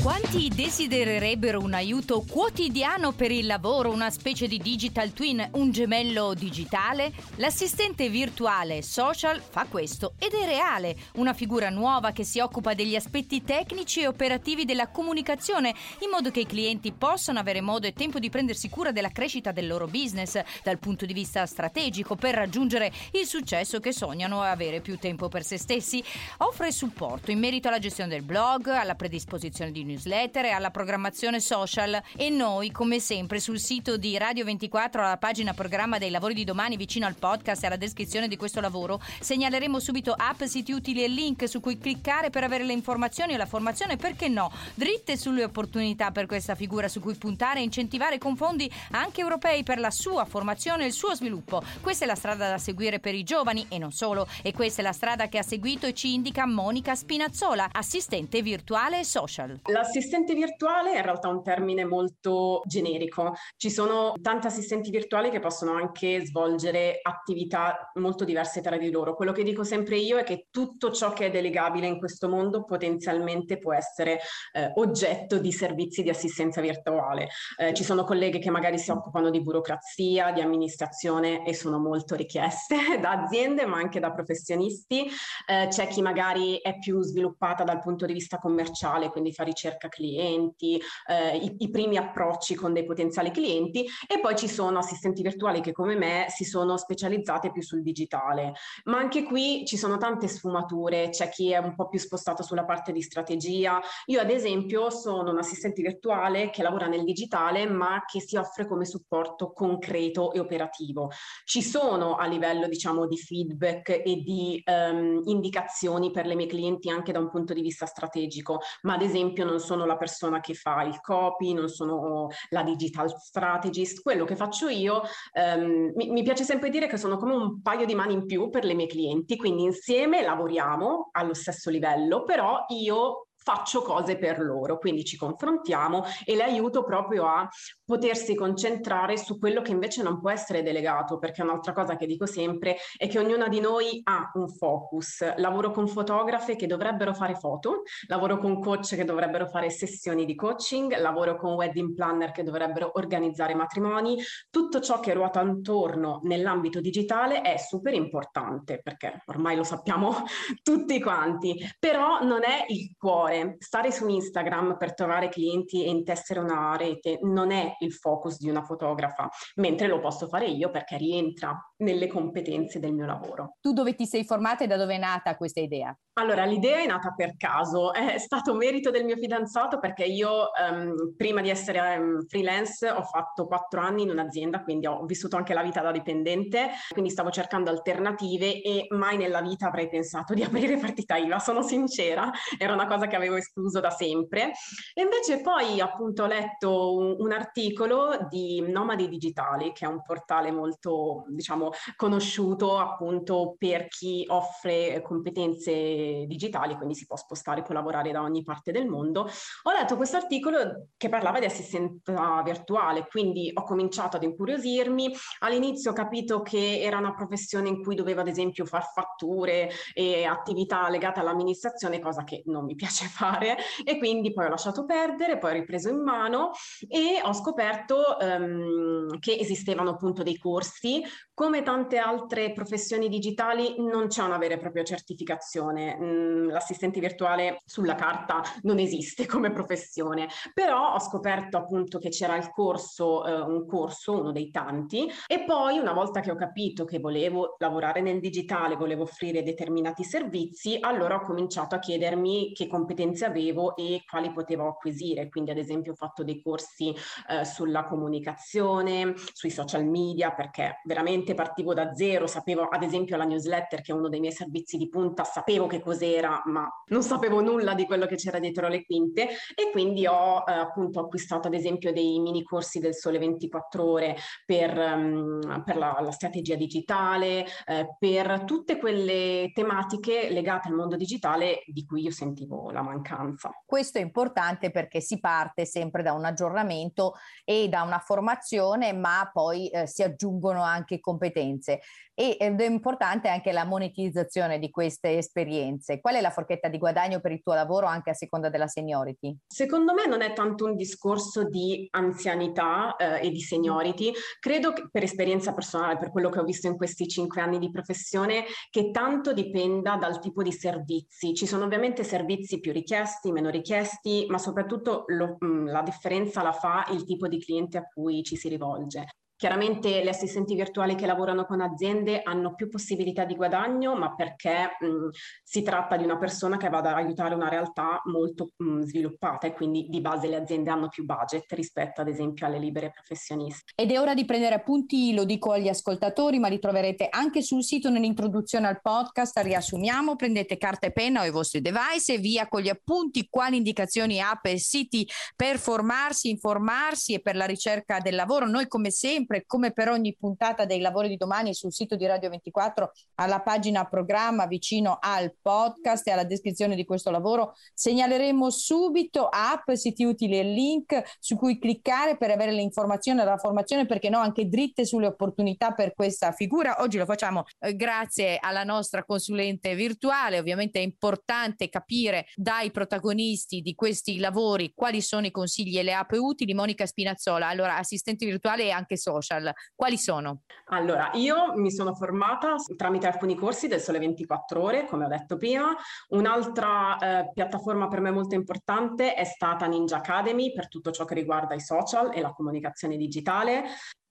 Quanti desidererebbero un aiuto quotidiano per il lavoro, una specie di digital twin, un gemello digitale? L'assistente virtuale social fa questo ed è reale, una figura nuova che si occupa degli aspetti tecnici e operativi della comunicazione, in modo che i clienti possano avere modo e tempo di prendersi cura della crescita del loro business dal punto di vista strategico per raggiungere il successo che sognano e avere più tempo per se stessi. Offre supporto in merito alla gestione del blog, alla predisposizione di newsletter e alla programmazione social e noi come sempre sul sito di Radio 24 alla pagina programma dei lavori di domani vicino al podcast e alla descrizione di questo lavoro segnaleremo subito app, siti utili e link su cui cliccare per avere le informazioni e la formazione perché no, dritte sulle opportunità per questa figura su cui puntare e incentivare con fondi anche europei per la sua formazione e il suo sviluppo. Questa è la strada da seguire per i giovani e non solo e questa è la strada che ha seguito e ci indica Monica Spinazzola, assistente virtuale e social. L'assistente virtuale è in realtà un termine molto generico. Ci sono tanti assistenti virtuali che possono anche svolgere attività molto diverse tra di loro. Quello che dico sempre io è che tutto ciò che è delegabile in questo mondo potenzialmente può essere eh, oggetto di servizi di assistenza virtuale. Eh, ci sono colleghe che magari si occupano di burocrazia, di amministrazione e sono molto richieste da aziende ma anche da professionisti. Eh, c'è chi magari è più sviluppata dal punto di vista commerciale, quindi fa ricerca clienti, eh, i, i, primi approcci con dei potenziali clienti e poi ci sono assistenti virtuali che come me si sono specializzate più sul digitale. Ma anche qui ci sono tante sfumature, c'è chi è un po' più spostato sulla parte di strategia. Io ad esempio sono un assistente virtuale che lavora nel digitale ma che si offre come supporto concreto e operativo. Ci sono a livello diciamo di feedback e di um, indicazioni per le mie clienti anche da un punto di vista strategico, ma ad esempio non sono la persona che fa il copy, non sono la digital strategist, quello che faccio io ehm, mi, mi piace sempre dire che sono come un paio di mani in più per le mie clienti, quindi insieme lavoriamo allo stesso livello, però io faccio cose per loro, quindi ci confrontiamo e le aiuto proprio a potersi concentrare su quello che invece non può essere delegato, perché un'altra cosa che dico sempre è che ognuna di noi ha un focus. Lavoro con fotografe che dovrebbero fare foto, lavoro con coach che dovrebbero fare sessioni di coaching, lavoro con wedding planner che dovrebbero organizzare matrimoni, tutto ciò che ruota intorno nell'ambito digitale è super importante perché ormai lo sappiamo tutti quanti, però non è il cuore stare su Instagram per trovare clienti e intessere una rete non è il focus di una fotografa, mentre lo posso fare io perché rientra nelle competenze del mio lavoro. Tu dove ti sei formata e da dove è nata questa idea? Allora, l'idea è nata per caso, è stato merito del mio fidanzato perché io um, prima di essere um, freelance ho fatto quattro anni in un'azienda, quindi ho vissuto anche la vita da dipendente, quindi stavo cercando alternative e mai nella vita avrei pensato di aprire partita IVA, sono sincera, era una cosa che avevo escluso da sempre. E invece poi appunto ho letto un, un articolo di Nomadi Digitali, che è un portale molto, diciamo, conosciuto appunto per chi offre competenze digitali, quindi si può spostare, può lavorare da ogni parte del mondo. Ho letto questo articolo che parlava di assistenza virtuale, quindi ho cominciato ad incuriosirmi. All'inizio ho capito che era una professione in cui dovevo ad esempio far fatture e attività legate all'amministrazione, cosa che non mi piace fare e quindi poi ho lasciato perdere, poi ho ripreso in mano e ho scoperto um, che esistevano appunto dei corsi. Come tante altre professioni digitali non c'è una vera e propria certificazione mh, l'assistente virtuale sulla carta non esiste come professione, però ho scoperto appunto che c'era il corso, eh, un corso, uno dei tanti, e poi una volta che ho capito che volevo lavorare nel digitale, volevo offrire determinati servizi, allora ho cominciato a chiedermi che competenze avevo e quali potevo acquisire. Quindi ad esempio ho fatto dei corsi eh, sulla comunicazione, sui social media, perché veramente partivo da zero, sapevo ad esempio la newsletter che è uno dei miei servizi di punta, sapevo che cos'era, ma non sapevo nulla di quello che c'era dietro le quinte e quindi ho eh, appunto acquistato ad esempio dei mini corsi del Sole 24 ore per, um, per la, la, strategia digitale, eh, per tutte quelle tematiche legate al mondo digitale di cui io sentivo la mancanza. Questo è importante perché si parte sempre da un aggiornamento e da una formazione, ma poi eh, si aggiungono anche competenze ed è importante anche la monetizzazione di queste esperienze. Qual è la forchetta di guadagno per il tuo lavoro anche a seconda della seniority? Secondo me non è tanto un discorso di anzianità eh, e di seniority, credo che per esperienza personale, per quello che ho visto in questi cinque anni di professione, che tanto dipenda dal tipo di servizi. Ci sono ovviamente servizi più richiesti, meno richiesti, ma soprattutto lo, mh, la differenza la fa il tipo di cliente a cui ci si rivolge. Chiaramente le assistenti virtuali che lavorano con aziende hanno più possibilità di guadagno, ma perché mh, si tratta di una persona che va ad aiutare una realtà molto mh, sviluppata e quindi di base le aziende hanno più budget rispetto ad esempio alle libere professioniste. Ed è ora di prendere appunti, lo dico agli ascoltatori, ma li troverete anche sul sito nell'introduzione al podcast. Riassumiamo, prendete carta e penna o i vostri device e via con gli appunti quali indicazioni app e siti per formarsi, informarsi e per la ricerca del lavoro. Noi come sempre sempre, come per ogni puntata dei lavori di domani, sul sito di Radio 24, alla pagina programma vicino al podcast e alla descrizione di questo lavoro, segnaleremo subito app, siti utili e link su cui cliccare per avere le informazioni della formazione, perché no, anche dritte sulle opportunità per questa figura. Oggi lo facciamo eh, grazie alla nostra consulente virtuale. Ovviamente è importante capire dai protagonisti di questi lavori quali sono i consigli e le app utili. Monica Spinazzola, allora assistente virtuale e anche social social, quali sono? Allora, io mi sono formata tramite alcuni corsi del Sole 24 Ore, come ho detto prima. Un'altra eh, piattaforma per me molto importante è stata Ninja Academy per tutto ciò che riguarda i social e la comunicazione digitale.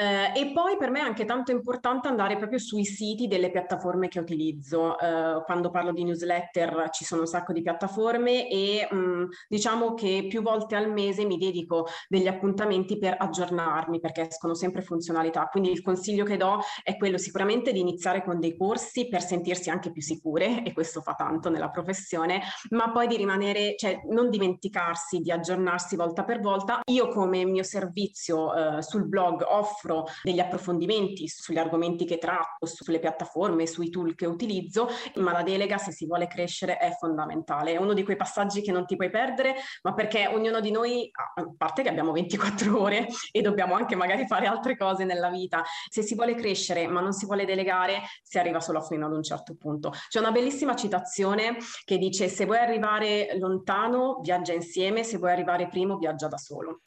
Eh, e poi per me è anche tanto importante andare proprio sui siti delle piattaforme che utilizzo. Eh, quando parlo di newsletter ci sono un sacco di piattaforme e mh, mm, diciamo che più volte al mese mi dedico degli appuntamenti per aggiornarmi perché escono sempre funzionalità. Quindi il consiglio che do è quello sicuramente di iniziare con dei corsi per sentirsi anche più sicure e questo fa tanto nella professione, ma poi di rimanere, cioè non dimenticarsi di aggiornarsi volta per volta. Io come mio servizio eh, sul blog offro offro degli approfondimenti sugli argomenti che tratto, sulle piattaforme, sui tool che utilizzo, ma la delega se si vuole crescere è fondamentale. È uno di quei passaggi che non ti puoi perdere, ma perché ognuno di noi, a parte che abbiamo 24 ore e dobbiamo anche magari fare altre cose nella vita, se si vuole crescere ma non si vuole delegare, si arriva solo fino ad un certo punto. C'è una bellissima citazione che dice se vuoi arrivare lontano, viaggia insieme, se vuoi arrivare primo, viaggia da solo.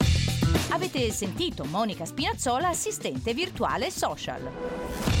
Avete sentito Monica Spinazzola, assistente virtuale social.